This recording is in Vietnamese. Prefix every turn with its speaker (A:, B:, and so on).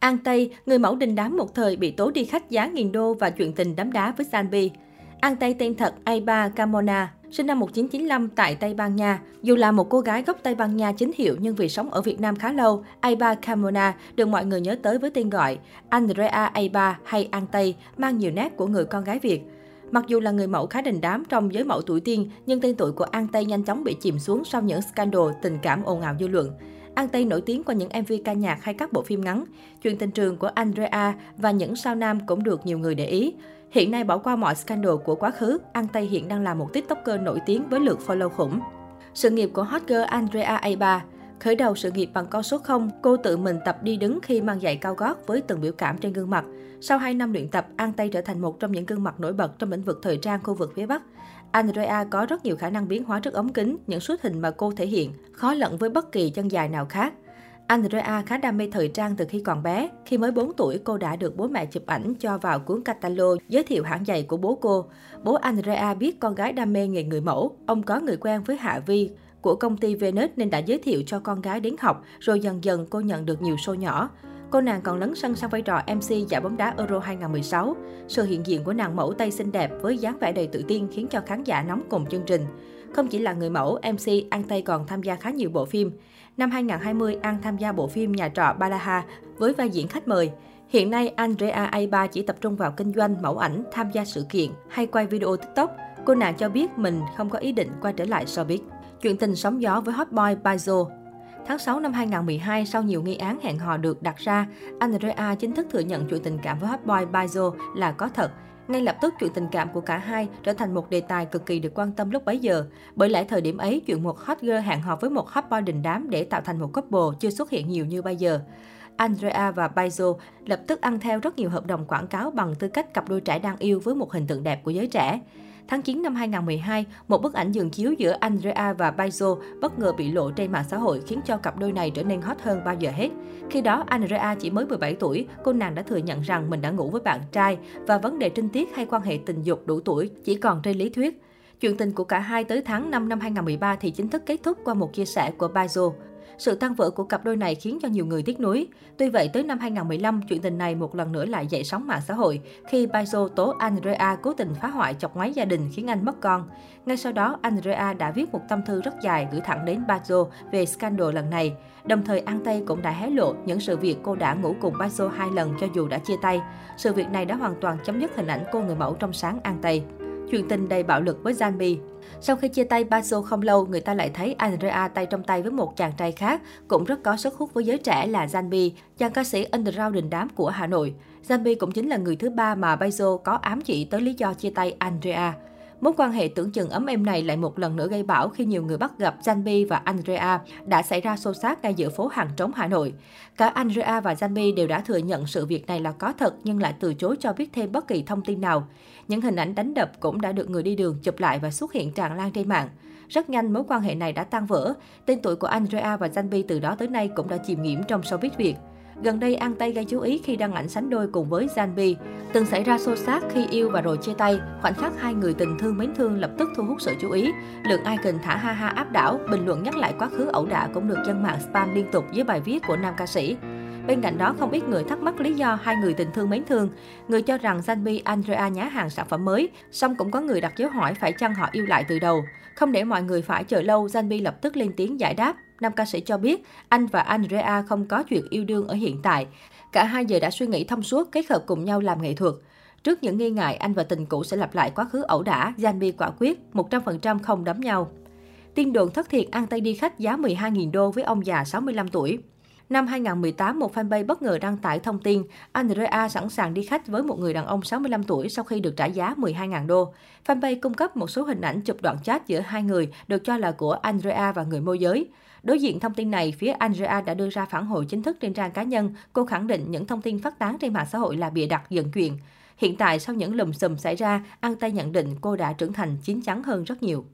A: An Tây, người mẫu đình đám một thời bị tố đi khách giá nghìn đô và chuyện tình đám đá với Sanbi. An Tây tên thật Aiba Camona, sinh năm 1995 tại Tây Ban Nha. Dù là một cô gái gốc Tây Ban Nha chính hiệu nhưng vì sống ở Việt Nam khá lâu, Aiba Camona được mọi người nhớ tới với tên gọi Andrea Aiba hay An Tây, mang nhiều nét của người con gái Việt. Mặc dù là người mẫu khá đình đám trong giới mẫu tuổi tiên, nhưng tên tuổi của An Tây nhanh chóng bị chìm xuống sau những scandal tình cảm ồn ào dư luận. An Tây nổi tiếng qua những MV ca nhạc hay các bộ phim ngắn. Chuyện tình trường của Andrea và những sao nam cũng được nhiều người để ý. Hiện nay bỏ qua mọi scandal của quá khứ, An Tây hiện đang là một tiktoker nổi tiếng với lượt follow khủng. Sự nghiệp của hot girl Andrea Aiba Khởi đầu sự nghiệp bằng con số 0, cô tự mình tập đi đứng khi mang giày cao gót với từng biểu cảm trên gương mặt. Sau 2 năm luyện tập, An Tây trở thành một trong những gương mặt nổi bật trong lĩnh vực thời trang khu vực phía Bắc. Andrea có rất nhiều khả năng biến hóa trước ống kính, những xuất hình mà cô thể hiện khó lẫn với bất kỳ chân dài nào khác. Andrea khá đam mê thời trang từ khi còn bé. Khi mới 4 tuổi, cô đã được bố mẹ chụp ảnh cho vào cuốn catalog giới thiệu hãng giày của bố cô. Bố Andrea biết con gái đam mê nghề người mẫu. Ông có người quen với Hạ Vi của công ty Venus nên đã giới thiệu cho con gái đến học, rồi dần dần cô nhận được nhiều show nhỏ. Cô nàng còn lấn sân sang vai trò MC giải bóng đá Euro 2016. Sự hiện diện của nàng mẫu Tây xinh đẹp với dáng vẻ đầy tự tin khiến cho khán giả nóng cùng chương trình. Không chỉ là người mẫu, MC An Tây còn tham gia khá nhiều bộ phim. Năm 2020, An tham gia bộ phim Nhà trọ Balaha với vai diễn khách mời. Hiện nay, Andrea Aiba chỉ tập trung vào kinh doanh, mẫu ảnh, tham gia sự kiện hay quay video TikTok. Cô nàng cho biết mình không có ý định quay trở lại showbiz. Chuyện tình sóng gió với hot boy Bazo Tháng 6 năm 2012, sau nhiều nghi án hẹn hò được đặt ra, Andrea chính thức thừa nhận chuyện tình cảm với hot boy Baizo là có thật. Ngay lập tức, chuyện tình cảm của cả hai trở thành một đề tài cực kỳ được quan tâm lúc bấy giờ. Bởi lẽ thời điểm ấy, chuyện một hot girl hẹn hò với một hot boy đình đám để tạo thành một couple chưa xuất hiện nhiều như bây giờ. Andrea và Bazo lập tức ăn theo rất nhiều hợp đồng quảng cáo bằng tư cách cặp đôi trẻ đang yêu với một hình tượng đẹp của giới trẻ. Tháng 9 năm 2012, một bức ảnh dường chiếu giữa Andrea và Bazo bất ngờ bị lộ trên mạng xã hội khiến cho cặp đôi này trở nên hot hơn bao giờ hết. Khi đó, Andrea chỉ mới 17 tuổi, cô nàng đã thừa nhận rằng mình đã ngủ với bạn trai và vấn đề trinh tiết hay quan hệ tình dục đủ tuổi chỉ còn trên lý thuyết. Chuyện tình của cả hai tới tháng 5 năm 2013 thì chính thức kết thúc qua một chia sẻ của Bazo. Sự tan vỡ của cặp đôi này khiến cho nhiều người tiếc nuối. Tuy vậy, tới năm 2015, chuyện tình này một lần nữa lại dậy sóng mạng xã hội khi Baizo tố Andrea cố tình phá hoại chọc ngoáy gia đình khiến anh mất con. Ngay sau đó, Andrea đã viết một tâm thư rất dài gửi thẳng đến Baizo về scandal lần này. Đồng thời, An Tây cũng đã hé lộ những sự việc cô đã ngủ cùng Baizo hai lần cho dù đã chia tay. Sự việc này đã hoàn toàn chấm dứt hình ảnh cô người mẫu trong sáng An Tây chuyện tình đầy bạo lực với Zanbi. Sau khi chia tay Baso không lâu, người ta lại thấy Andrea tay trong tay với một chàng trai khác, cũng rất có sức hút với giới trẻ là Zanbi, chàng ca sĩ underground đình đám của Hà Nội. Zanbi cũng chính là người thứ ba mà Baso có ám chỉ tới lý do chia tay Andrea. Mối quan hệ tưởng chừng ấm êm này lại một lần nữa gây bão khi nhiều người bắt gặp Zanbi và Andrea đã xảy ra xô xát ngay giữa phố hàng trống Hà Nội. Cả Andrea và Zanbi đều đã thừa nhận sự việc này là có thật nhưng lại từ chối cho biết thêm bất kỳ thông tin nào. Những hình ảnh đánh đập cũng đã được người đi đường chụp lại và xuất hiện tràn lan trên mạng. Rất nhanh, mối quan hệ này đã tan vỡ. Tên tuổi của Andrea và Zanbi từ đó tới nay cũng đã chìm nghiễm trong showbiz Việt. Gần đây, An Tây gây chú ý khi đăng ảnh sánh đôi cùng với Zanbi. Từng xảy ra xô xát khi yêu và rồi chia tay, khoảnh khắc hai người tình thương mến thương lập tức thu hút sự chú ý. Lượng icon thả ha ha áp đảo, bình luận nhắc lại quá khứ ẩu đả cũng được dân mạng spam liên tục dưới bài viết của nam ca sĩ. Bên cạnh đó, không ít người thắc mắc lý do hai người tình thương mến thương. Người cho rằng Zanbi Andrea nhá hàng sản phẩm mới, song cũng có người đặt dấu hỏi phải chăng họ yêu lại từ đầu. Không để mọi người phải chờ lâu, Zanbi lập tức lên tiếng giải đáp. Nam ca sĩ cho biết anh và Andrea không có chuyện yêu đương ở hiện tại. Cả hai giờ đã suy nghĩ thông suốt kết hợp cùng nhau làm nghệ thuật. Trước những nghi ngại anh và tình cũ sẽ lặp lại quá khứ ẩu đả, Janbi quả quyết 100% không đấm nhau. Tin đồn thất thiệt ăn tay đi khách giá 12.000 đô với ông già 65 tuổi. Năm 2018, một fanpage bất ngờ đăng tải thông tin Andrea sẵn sàng đi khách với một người đàn ông 65 tuổi sau khi được trả giá 12.000 đô. Fanpage cung cấp một số hình ảnh chụp đoạn chat giữa hai người được cho là của Andrea và người môi giới. Đối diện thông tin này, phía Andrea đã đưa ra phản hồi chính thức trên trang cá nhân. Cô khẳng định những thông tin phát tán trên mạng xã hội là bịa đặt dựng chuyện. Hiện tại, sau những lùm xùm xảy ra, An Tây nhận định cô đã trưởng thành chín chắn hơn rất nhiều.